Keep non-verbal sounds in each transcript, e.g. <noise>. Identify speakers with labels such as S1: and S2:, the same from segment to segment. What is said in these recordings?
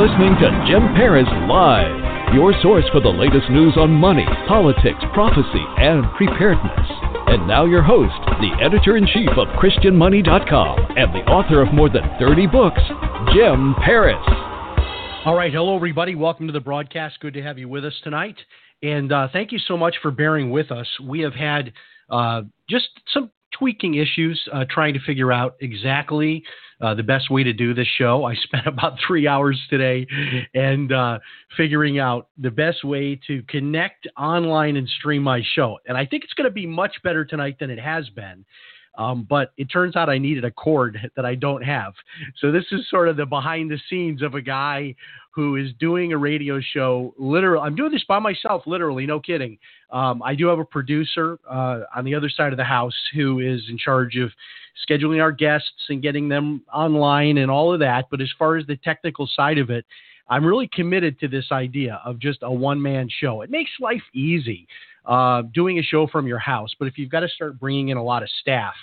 S1: Listening to Jim Paris Live, your source for the latest news on money, politics, prophecy, and preparedness. And now, your host, the editor in chief of ChristianMoney.com and the author of more than 30 books, Jim Paris.
S2: All right. Hello, everybody. Welcome to the broadcast. Good to have you with us tonight. And uh, thank you so much for bearing with us. We have had uh, just some tweaking issues uh, trying to figure out exactly uh, the best way to do this show. I <laughs> spent about three hours today and uh, figuring out the best way to connect online and stream my show. And I think it's going to be much better tonight than it has been. Um, but it turns out I needed a cord that I don't have. So this is sort of the behind the scenes of a guy who is doing a radio show. Literally, I'm doing this by myself. Literally, no kidding. Um, I do have a producer uh, on the other side of the house who is in charge of scheduling our guests and getting them online and all of that. But as far as the technical side of it, I'm really committed to this idea of just a one man show. It makes life easy uh, doing a show from your house. But if you've got to start bringing in a lot of staff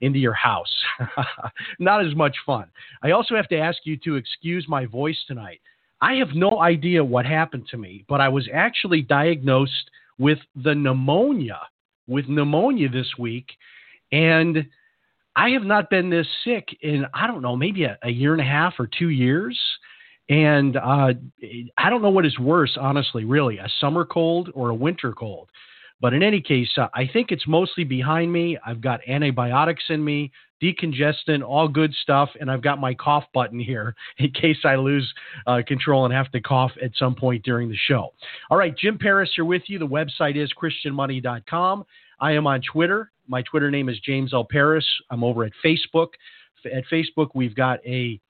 S2: into your house, <laughs> not as much fun. I also have to ask you to excuse my voice tonight. I have no idea what happened to me, but I was actually diagnosed with the pneumonia, with pneumonia this week. And I have not been this sick in, I don't know, maybe a, a year and a half or two years. And uh, I don't know what is worse, honestly, really, a summer cold or a winter cold. But in any case, uh, I think it's mostly behind me. I've got antibiotics in me, decongestant, all good stuff, and I've got my cough button here <laughs> in case I lose uh, control and have to cough at some point during the show. All right, Jim Paris here with you. The website is ChristianMoney.com. I am on Twitter. My Twitter name is James L. Paris. I'm over at Facebook. At Facebook, we've got a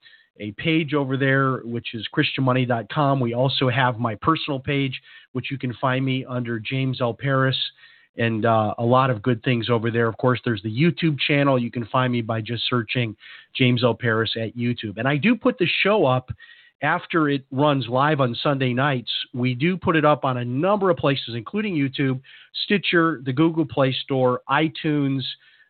S2: a page over there, which is ChristianMoney.com. We also have my personal page, which you can find me under James L. Paris, and uh, a lot of good things over there. Of course, there's the YouTube channel. You can find me by just searching James L. Paris at YouTube. And I do put the show up after it runs live on Sunday nights. We do put it up on a number of places, including YouTube, Stitcher, the Google Play Store, iTunes.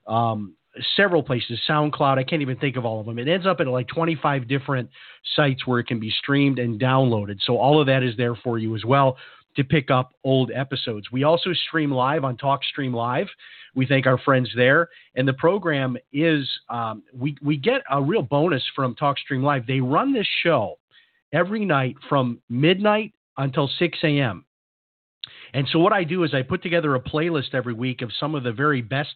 S2: Um, several places, SoundCloud. I can't even think of all of them. It ends up at like 25 different sites where it can be streamed and downloaded. So all of that is there for you as well to pick up old episodes. We also stream live on TalkStream Live. We thank our friends there. And the program is, um, we, we get a real bonus from TalkStream Live. They run this show every night from midnight until 6 a.m. And so what I do is I put together a playlist every week of some of the very best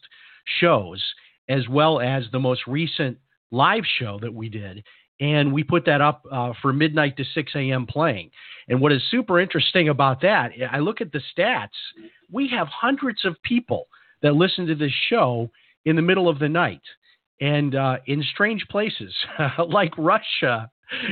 S2: shows as well as the most recent live show that we did. And we put that up uh, for midnight to 6 a.m. playing. And what is super interesting about that, I look at the stats. We have hundreds of people that listen to this show in the middle of the night and uh, in strange places <laughs> like Russia.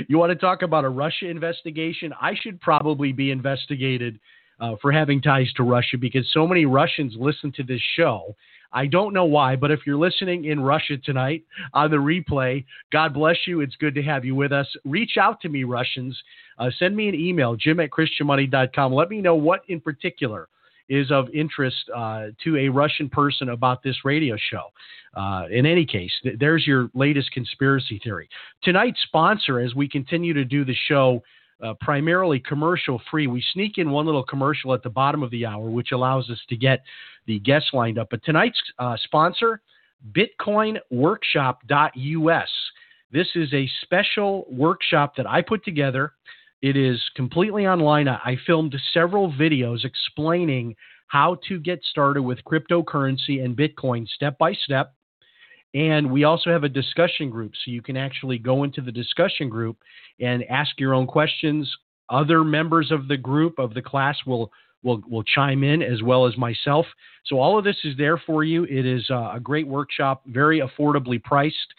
S2: You want to talk about a Russia investigation? I should probably be investigated uh, for having ties to Russia because so many Russians listen to this show I don't know why, but if you're listening in Russia tonight on the replay, God bless you. It's good to have you with us. Reach out to me, Russians. Uh, send me an email, jim at christianmoney.com. Let me know what in particular is of interest uh, to a Russian person about this radio show. Uh, in any case, th- there's your latest conspiracy theory. Tonight's sponsor, as we continue to do the show uh, primarily commercial free. We sneak in one little commercial at the bottom of the hour, which allows us to get the guests lined up. But tonight's uh, sponsor, BitcoinWorkshop.us. This is a special workshop that I put together. It is completely online. I filmed several videos explaining how to get started with cryptocurrency and Bitcoin step by step. And we also have a discussion group, so you can actually go into the discussion group and ask your own questions. Other members of the group of the class will will will chime in as well as myself. So all of this is there for you. It is uh, a great workshop, very affordably priced,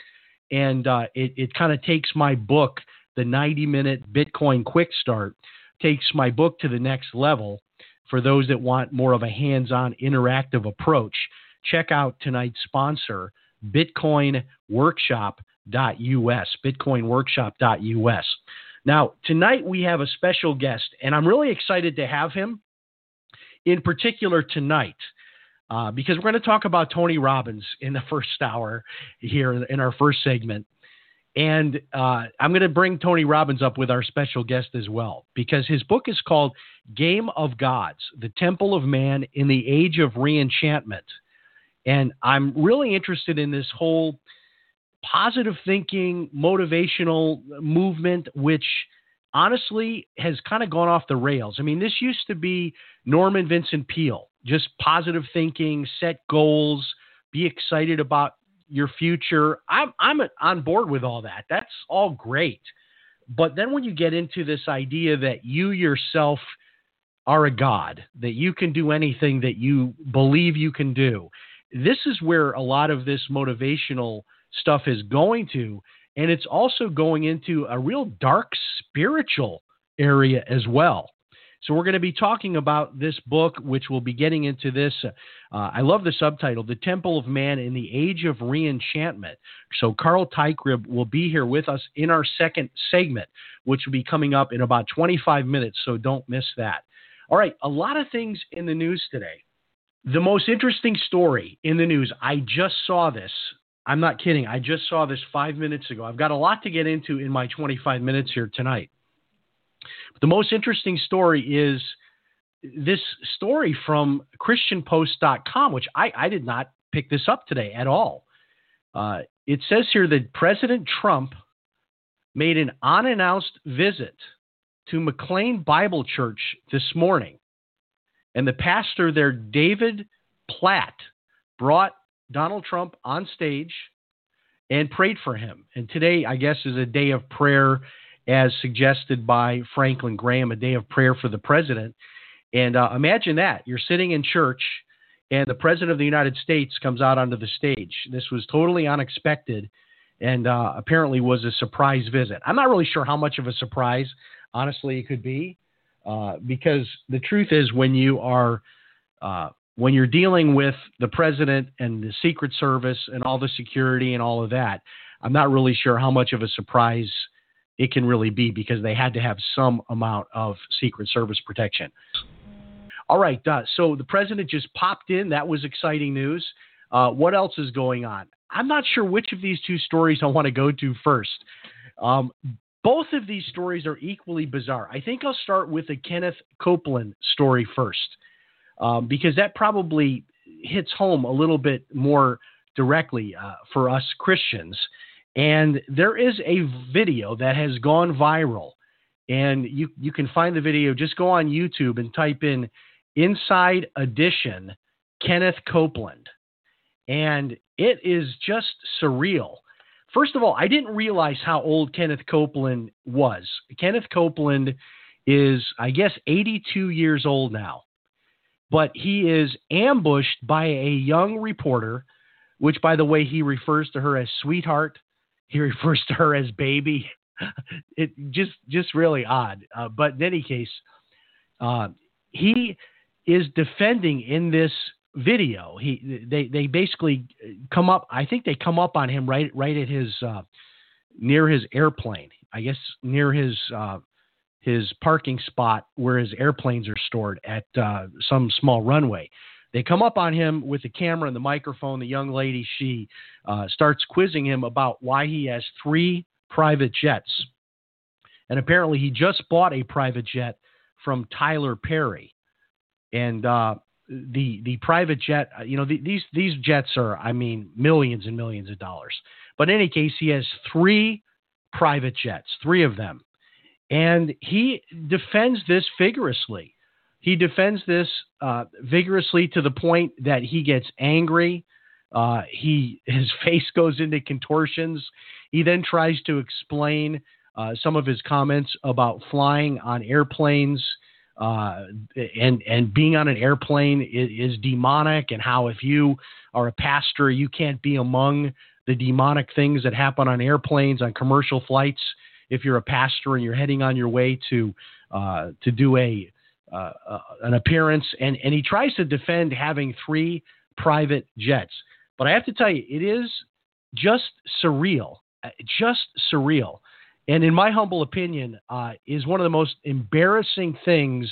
S2: and uh, it it kind of takes my book the 90 minute Bitcoin quick start takes my book to the next level for those that want more of a hands on interactive approach. Check out tonight's sponsor, bitcoinworkshop.us. Bitcoinworkshop.us. Now, tonight we have a special guest, and I'm really excited to have him in particular tonight. Uh, because we're going to talk about Tony Robbins in the <laughs> first hour here in our first segment. And uh, I'm going to bring Tony Robbins up with our special guest as well, because his book is called Game of Gods The Temple of Man in the Age of Reenchantment. And I'm really interested in this whole positive thinking, motivational movement, which honestly has kind of gone off the rails. I mean, this used to be Norman Vincent Peale, just positive thinking, set goals, be excited about your future. I'm I'm on board with all that. That's all great. But then when you get into this idea that you yourself are a god, that you can do anything that you believe you can do, this is where a lot of this motivational stuff is going to. And it's also going into a real dark spiritual area as well. So we're going to be talking about this book, which we'll be getting into this. Uh, I love the subtitle, The Temple of Man in the Age of Reenchantment. So Carl Teichrib will be here with us in our second segment, which will be coming up in about 25 minutes. So don't miss that. All right, a lot of things in the news today. The most interesting story in the news, I just saw this. I'm not kidding. I just saw this five minutes ago. I've got a lot to get into in my 25 minutes here tonight. But the most interesting story is this story from ChristianPost.com, which I, I did not pick this up today at all. Uh, it says here that President Trump made an unannounced visit to McLean Bible Church this morning. And the pastor there, David Platt, brought Donald Trump on stage and prayed for him. And today, I guess, is a day of prayer as suggested by Franklin Graham, a day of prayer for the president. And uh, imagine that you're sitting in church and the president of the United States comes out onto the stage. This was totally unexpected and uh, apparently was a surprise visit. I'm not really sure how much of a surprise, honestly, it could be, uh, because the truth is when you are uh, when you're dealing with the president and the Secret Service and all the security and all of that, I'm not really sure how much of a surprise it can really be because they had to have some amount of Secret Service protection. All right, uh, so the president just popped in. That was exciting news. Uh, what else is going on? I'm not sure which of these two stories I want to go to first. Um, both of these stories are equally bizarre. I think I'll start with the Kenneth Copeland story first um, because that probably hits home a little bit more directly uh, for us Christians. And there is a video that has gone viral. And you, you can find the video. Just go on YouTube and type in Inside Edition Kenneth Copeland. And it is just surreal. First of all, I didn't realize how old Kenneth Copeland was. Kenneth Copeland is, I guess, 82 years old now. But he is ambushed by a young reporter, which, by the way, he refers to her as sweetheart he <laughs> refers to her as baby. <laughs> it just just really odd. Uh, but in any case, uh, he is defending in this video. He they they basically come up. I think they come up on him right right at his uh, near his airplane. I guess near his uh, his parking spot where his airplanes are stored at uh, some small runway. They come up on him with the camera and the microphone. The young lady, she uh, starts quizzing him about why he has three private jets. And apparently, he just bought a private jet from Tyler Perry. And uh, the the private jet, uh, you know, the, these these jets are, I mean, millions and millions of dollars. But in any case, he has three private jets, three of them, and he defends this vigorously. He defends this uh, vigorously to the point that he gets angry. Uh, he <laughs> his face goes into contortions. He then tries to explain uh, some of his comments about flying on airplanes uh, and and being on an airplane is, is, demonic, and how if you are a pastor, you can't be among the demonic things that happen on airplanes on commercial flights. if you're a pastor and you're heading on your way to uh, to do a uh, uh, an appearance, and and he tries to defend having three private jets. But I have to tell you, it is just surreal, uh, just surreal, and in my humble opinion, uh, is one of the most embarrassing things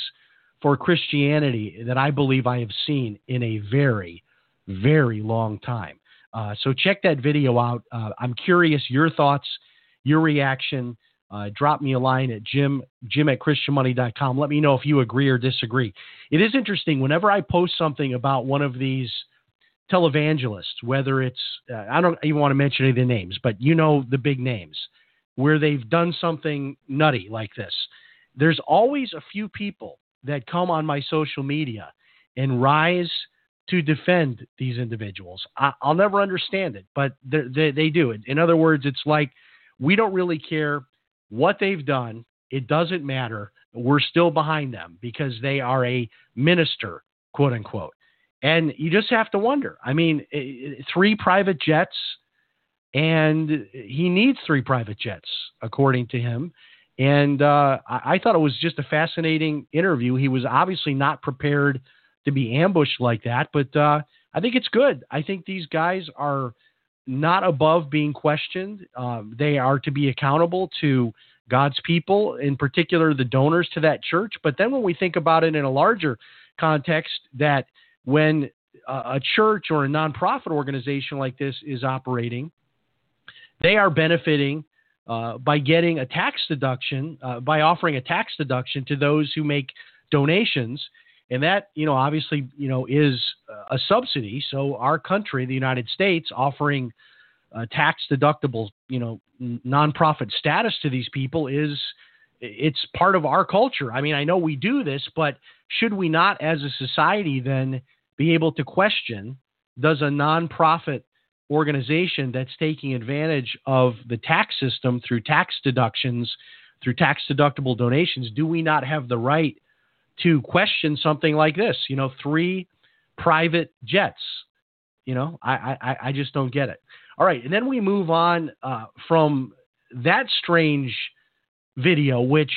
S2: for Christianity that I believe I have seen in a very, very long time. Uh, so check that video out. Uh, I'm curious your thoughts, your reaction. Uh, drop me a line at jim jim at christianmoney.com. Let me know if you agree or disagree. It is interesting whenever I post something about one of these televangelists, whether it's uh, I don't even want to mention any of the names, but you know the big names where they've done something nutty like this. There's always a few people that come on my social media and rise to defend these individuals. I, will never understand it, but they, they do it. In other words, it's like we don't really care what they've done. It doesn't matter. We're still behind them because they are a minister, quote unquote. And you just have to wonder. I mean, three private jets, and he needs three private jets, according to him. And uh, I, thought it was just a fascinating interview. He was obviously not prepared to be ambushed like that, but uh, I think it's good. I think these guys are not above being questioned. Um, they are to be accountable to God's people, in particular the donors to that church. But then when we think about it in a larger context, that when a church or a nonprofit organization like this is operating, they are benefiting uh, by getting a tax deduction, uh, by offering a tax deduction to those who make donations. And that, you know, obviously, you know, is a subsidy. So our country, the United States, offering uh, tax deductible, you know, nonprofit status to these people is it's part of our culture. I mean, I know we do this, but should we not, as a society, then be able to question does a nonprofit organization that's taking advantage of the tax system through tax deductions, through tax deductible donations, do we not have the right to question something like this? You know, three private jets. You know, I I, I just don't get it. All right, and then we move on uh, from that strange video, which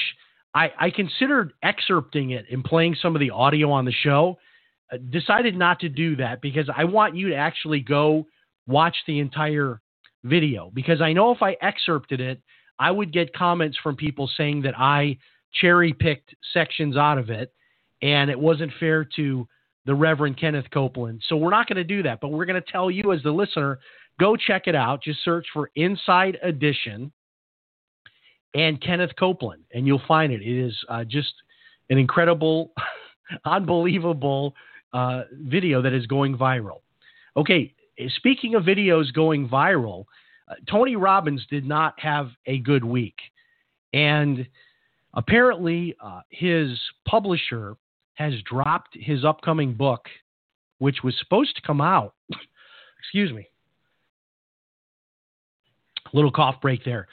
S2: I, I considered excerpting it and playing some of the audio on the show. Uh, decided not to do that because I want you to actually go watch the entire video because I know if I excerpted it, I would get comments from people saying that I cherry picked sections out of it and it wasn't fair to the Reverend Kenneth Copeland. So we're not going to do that, but we're going to tell you as the listener, go check it out. Just search for Inside Edition and Kenneth Copeland, and you'll find it. It is uh, just an incredible, <laughs> unbelievable uh, video that is going viral. Okay, speaking of videos going viral, uh, Tony Robbins did not have a good week. And apparently, uh, his publisher has dropped his upcoming book, which was supposed to come out. <coughs> Excuse me. Little cough break there.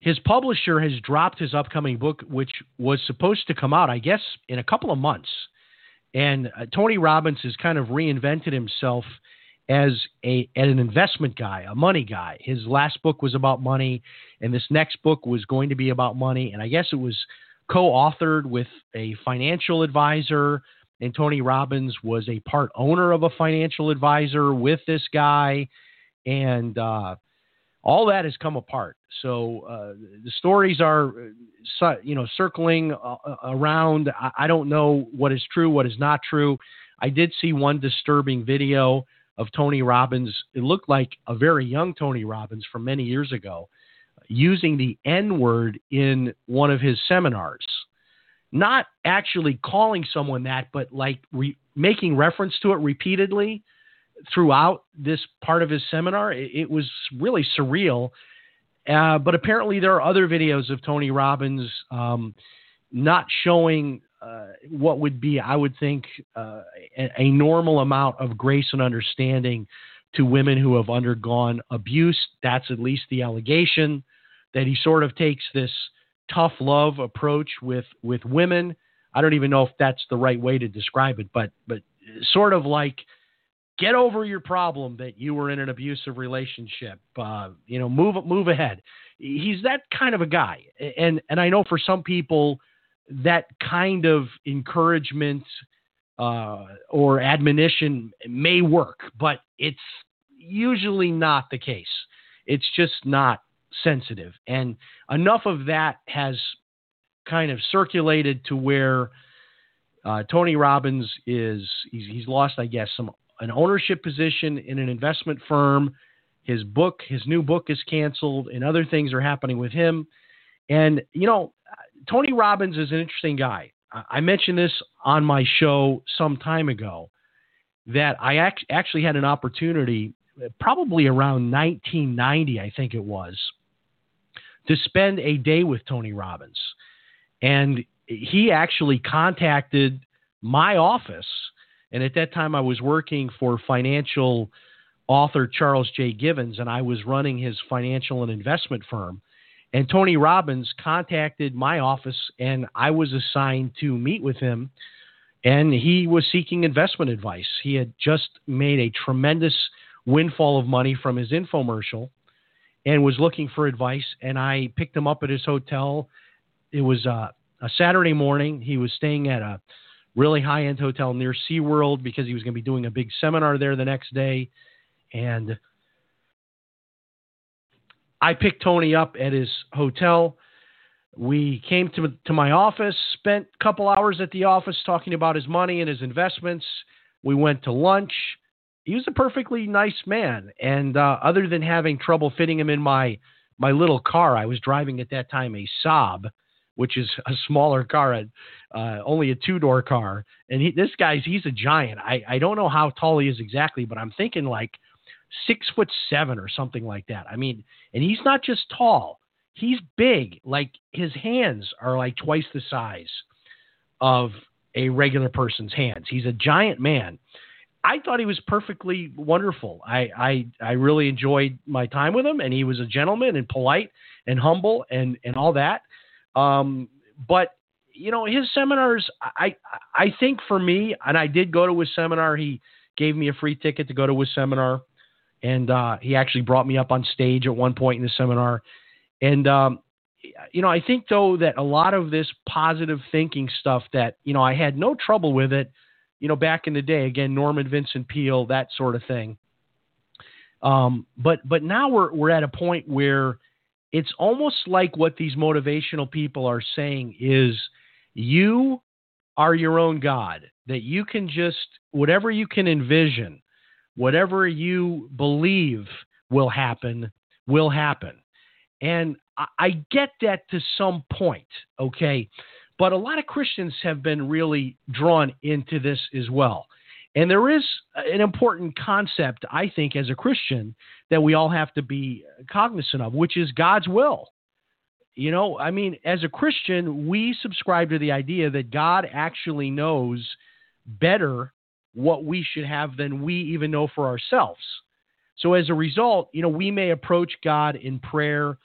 S2: His publisher has dropped his upcoming book, which was supposed to come out, I guess, in a couple of months. And uh, Tony Robbins has kind of reinvented himself as a as an investment guy, a money guy. His last book was about money, and this next book was going to be about money. And I guess it was co-authored with a financial advisor. And Tony Robbins was a part owner of a financial advisor with this guy, and uh, all that has come apart. So uh, the stories are, uh, you know, circling uh, around. I don't know what is true, what is not true. I did see one disturbing video of Tony Robbins. It looked like a very young Tony Robbins from many years ago using the N word in one of his seminars. Not actually calling someone that, but like re- making reference to it repeatedly throughout this part of his seminar. It, it was really surreal. Uh, but apparently, there are other videos of Tony Robbins um, not showing what would be, I would think, uh, a, a, normal amount of grace and understanding to women who have undergone abuse. That's at least the allegation that he sort of takes this tough love approach with with women. I don't even know if that's the right way to describe it, but but sort of like get over your problem that you were in an abusive relationship. Uh, you know, move move ahead. He's that kind of a guy, and and I know for some people that kind of encouragement uh, or admonition may work, but it's usually not the case. It's just not sensitive, and enough of that has kind of circulated to where. Uh, Tony Robbins is he's, he's lost, I guess, some an ownership position in an investment firm. His book, his new book is canceled, and other things are happening with him. And, you know, Tony Robbins is an interesting guy. I mentioned this on my show some time ago that I act- actually had an opportunity, probably around 1990, I think it was, to spend a day with Tony Robbins. And he actually contacted my office and at that time, I was working for financial author Charles J. Givens, and I was running his financial and investment firm. And Tony Robbins contacted my office, and I was assigned to meet with him. And he was seeking investment advice. He had just made a tremendous windfall of money from his infomercial and was looking for advice. And I picked him up at his hotel. It was uh, a Saturday morning. He was staying at a really high end hotel near SeaWorld because he was going to be doing a big seminar there the next day. And I picked Tony up at his hotel. We came to, to my office, spent a couple hours at the office talking about his money and his investments. We went to lunch. He was a perfectly nice man. And uh, other than having trouble fitting him in my, my little car, I was driving at that time a Saab which is a smaller car, uh, only a two door car. And he, this guy's he's a giant. I I don't know how tall he is exactly, but I'm thinking like six foot seven or something like that. I mean, and he's not just tall; he's big. Like his hands are like twice the size of a regular person's hands. He's a giant man. I thought he was perfectly wonderful. I, I I really enjoyed my time with him, and he was a gentleman and polite and humble and and all that. Um, but you know, his seminars, I I think for me, and I did go to his seminar. He gave me a free ticket to go to his seminar, and uh, he actually brought me up on stage at one point in the seminar. And um, you know, I think though that a lot of this positive thinking stuff that you know I had no trouble with it, you know, back in the day. Again, Norman Vincent Peale, that sort of thing. Um, but but now we're we're at a point where it's almost like what these motivational people are saying is you are your own God, that you can just, whatever you can envision, whatever you believe will happen, will happen. And I, get that to some point, okay? But a lot of Christians have been really drawn into this as well. And there is an important concept, I think, as a Christian that we all have to be cognizant of, which is God's will. You know, I mean, as a Christian, we subscribe to the idea that God actually knows better what we should have than we even know for ourselves. So as a result, you know, we may approach God in prayer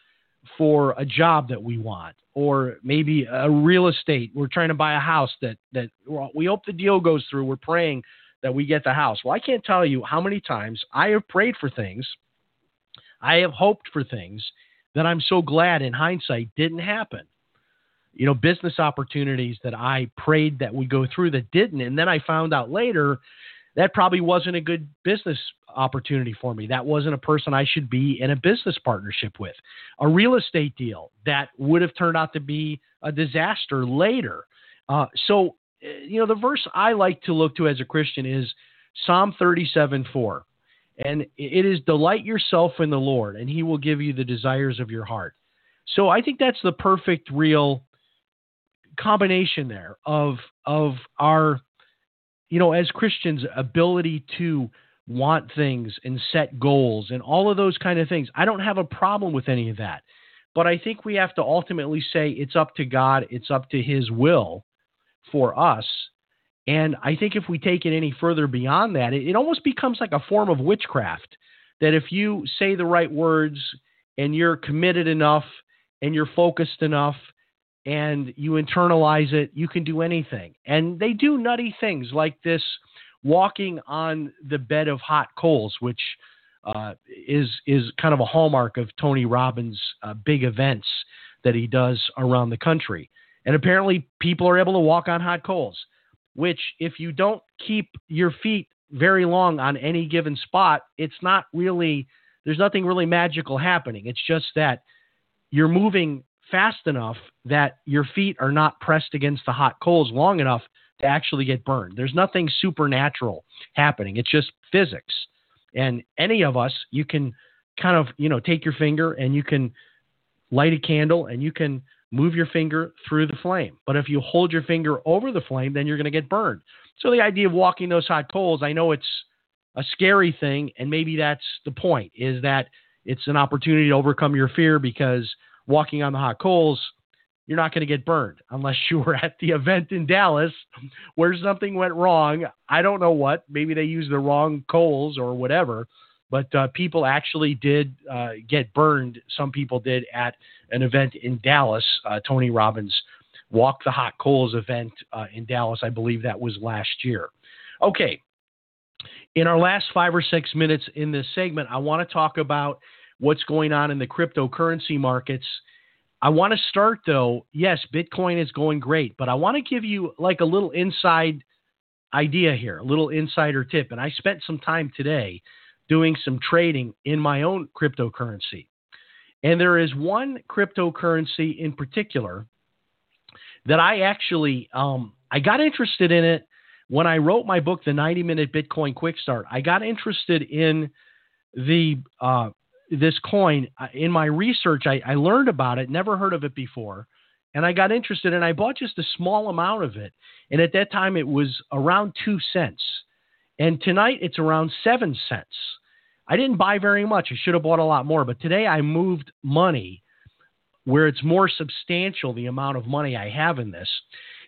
S2: for a job that we want or maybe a real estate. We're trying to buy a house that that we hope the deal goes through. We're praying that we get the house. Well, I can't tell you how many times I have prayed for things, I have hoped for things that I'm so glad in hindsight didn't happen. You know, business opportunities that I prayed that would go through that didn't. And then I found out later that probably wasn't a good business opportunity for me. That wasn't a person I should be in a business partnership with. A real estate deal that would have turned out to be a disaster later. Uh, so uh, you know, the verse I like to look to as a Christian is Psalm 37 4. And it is delight yourself in the Lord, and he will give you the desires of your heart. So I think that's the perfect, real combination there of of our, you know, as Christians, ability to want things and set goals and all of those kind of things. I don't have a problem with any of that. But I think we have to ultimately say it's up to God, it's up to his will for us. And I think if we take it any further beyond that, it, it almost becomes like a form of witchcraft. That if you say the right words and you're committed enough and you're focused enough and you internalize it, you can do anything. And they do nutty things like this walking on the bed of hot coals, which uh, is is kind of a hallmark of Tony Robbins' uh, big events that he does around the country. And apparently, people are able to walk on hot coals, which, if you don't keep your feet very long on any given spot, it's not really, there's nothing really magical happening. It's just that you're moving fast enough that your feet are not pressed against the hot coals long enough to actually get burned. There's nothing supernatural happening. It's just physics. And any of us, you can kind of, you know, take your finger and you can light a candle and you can move your finger through the flame. But if you hold your finger over the flame, then you're going to get burned. So the idea of walking those hot coals, I know it's a scary thing, and maybe that's the point, is that it's an opportunity to overcome your fear because walking on the hot coals, you're not going to get burned unless you were at the event in Dallas where something went wrong. I don't know what. Maybe they used the wrong coals or whatever. But uh, people actually did uh, get burned. Some people did at an event in Dallas. Uh, Tony Robbins Walk the Hot Coals event uh, in Dallas. I believe that was last year. Okay. In our last five or six minutes in this segment, I want to talk about what's going on in the cryptocurrency markets. I want to start though. Yes, Bitcoin is going great, but I want to give you like a little inside idea here, a little insider tip. And I spent some time today doing some trading in my own cryptocurrency. And there is one cryptocurrency in particular that I actually um, I got interested in it when I wrote my book, The 90 Minute Bitcoin Quick Start. I got interested in the uh, this coin in my research. I, I learned about it, never heard of it before, and I got interested and I bought just a small amount of it. And at that time, it was around two cents, and tonight it's around seven cents. I didn't buy very much. I should have bought a lot more, but today I moved money where it's more substantial the amount of money I have in this.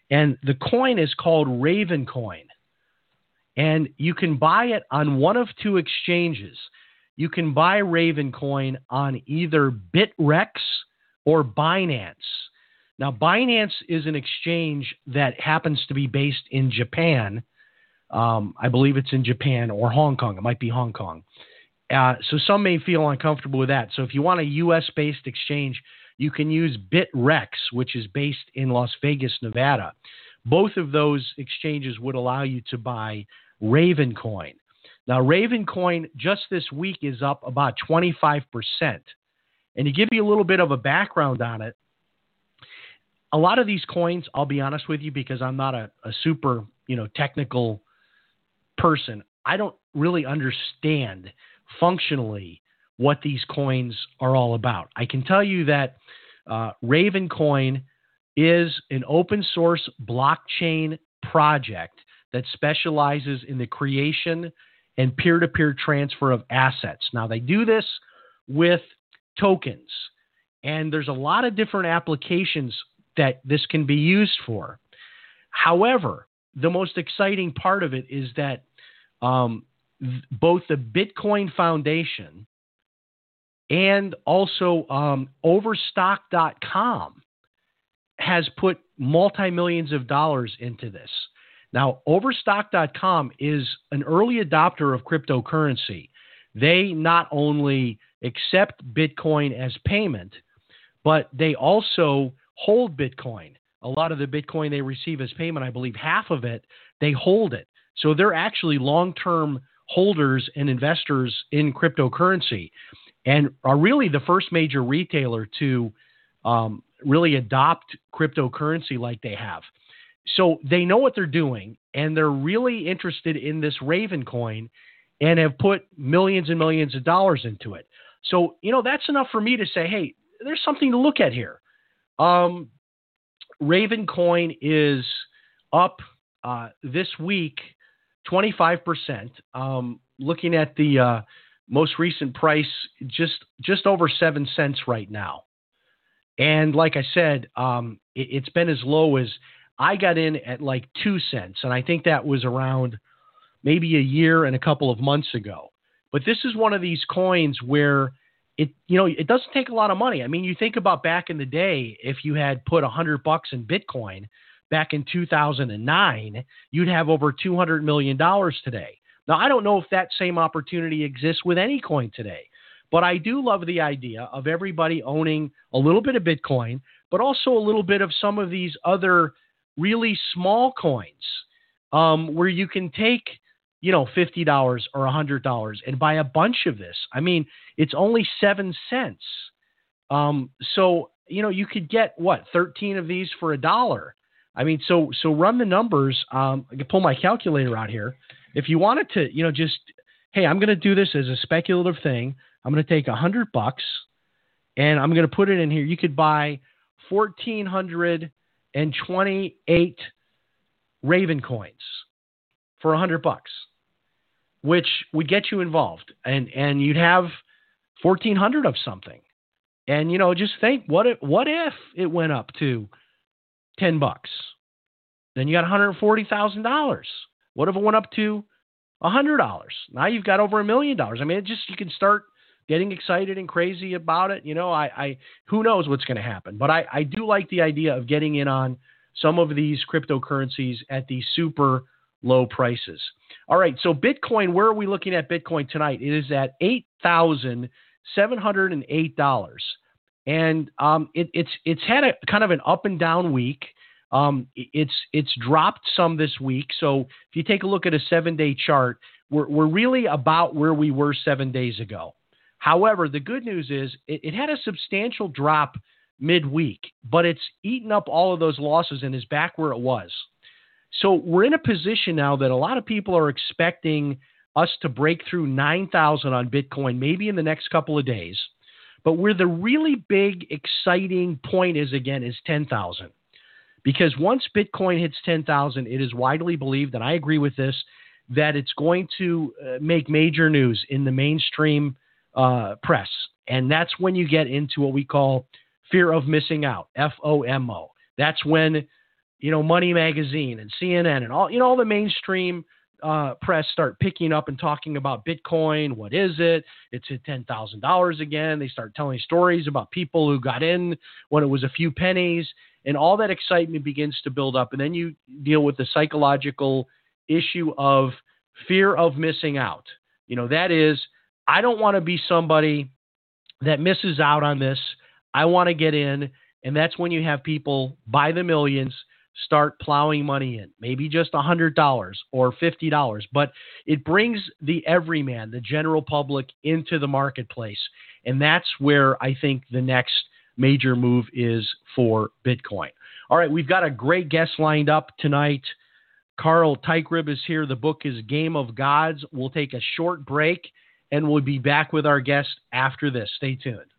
S2: And the coin is called Ravencoin. And you can buy it on one of two exchanges. You can buy Ravencoin on either Bittrex or Binance. Now, Binance is an exchange that happens to be based in Japan. Um, I believe it's in Japan or Hong Kong. It might be Hong Kong. Uh, so some may feel uncomfortable with that. So if you want a U.S. based exchange, you can use Bittrex, which is based in Las Vegas, Nevada. Both of those exchanges would allow you to buy Ravencoin. Now, Ravencoin just this week is up about 25%. And to give you a little bit of a background on it, a lot of these coins, I'll be honest with you, because I'm not a, a super, you know, technical person, I don't really understand functionally what these coins are all about. I can tell you that uh, Ravencoin is an open source blockchain project that specializes in the creation and peer to peer transfer of assets. Now, they do this with tokens, and there's a lot of different applications that this can be used for. However, the most exciting part of it is that um, th- both the Bitcoin Foundation and also um, Overstock.com has put multi millions of dollars into this. Now, Overstock.com is an early adopter of cryptocurrency. They not only accept Bitcoin as payment, but they also hold Bitcoin. A lot of the Bitcoin they receive as payment, I believe half of it, they hold it. So they're actually long term holders and investors in cryptocurrency and are really the first major retailer to um, really adopt cryptocurrency like they have. So they know what they're doing, and they're really interested in this Ravencoin and have put millions and millions of dollars into it. So, you know, that's enough for me to say, hey, there's something to look at here. Um, Ravencoin is up uh, this week 25%. Um, looking at the uh, most recent price just just over seven cents right now. And like I said, um, it, has been as low as I got in at like two cents, and I think that was around maybe a year and a couple of months ago. But this is one of these coins where it you know it doesn't take a lot of money. I mean, you think about back in the day, if you had put a hundred bucks in Bitcoin, back in 2009, you'd have over $200 million today. Now, I don't know if that same opportunity exists with any coin today, but I do love the idea of everybody owning a little bit of Bitcoin, but also a little bit of some of these other really small coins um, where you can take you know, $50 or $100 and buy a bunch of this. I mean, it's only 7 cents. Um, so, you know, you could get what, 13 of these for a dollar. I mean, so so run the numbers. Um, I can pull my calculator out here. If you wanted to, you know, just hey, I'm going to do this as a speculative thing. I'm going to take a hundred bucks, and I'm going to put it in here. You could buy 1,428 Ravencoins for a hundred bucks which would get you involved, and and you'd have fourteen hundred of something. And you know, just think what if what if it went up to ten bucks? Then you got one hundred forty thousand dollars. What if it went up to hundred dollars? Now you've got over a million dollars. I mean, it just you can start getting excited and crazy about it. You know, I, I who knows what's going to happen, but I, I do like the idea of getting in on some of these cryptocurrencies at these super low prices. All right, so Bitcoin, where are we looking at Bitcoin tonight? It is at eight thousand seven hundred and eight dollars, and um, it, it's it's had a kind of an up and down week. Um, it's it's dropped some this week. So if you take a look at a seven day chart, we're we're really about where we were seven days ago. However, the good news is it, it had a substantial drop midweek, but it's eaten up all of those losses and is back where it was. So we're in a position now that a lot of people are expecting us to break through 9,000 on Bitcoin maybe in the next couple of days. But where the really big, exciting point is again is 10,000. Because once Bitcoin hits 10,000, it is widely believed, and I agree with this, that it's going to uh, make major news in the mainstream uh, press. And that's when you get into what we call fear of missing out, FOMO. That's when you know, Money Magazine and CNN and all, you know, all the mainstream uh, press start picking up and talking about Bitcoin. What is it? It's at ten thousand dollars again. They start telling stories about people who got in when it was a few pennies, and all that excitement begins to build up. And then you deal with the psychological issue of fear of missing out. You know, that is, I don't want to be somebody that misses out on this. I want to get in, and that's when you have people by the millions start plowing money in, maybe just $100 or $50, but it brings the everyman, the general public, into the marketplace. And that's where I think the next major move is for Bitcoin. All right, we've got a great guest lined up tonight. Carl Teichrib is here. The book is Game of Gods. We'll take a short break and we'll be back with our guest after this. Stay tuned.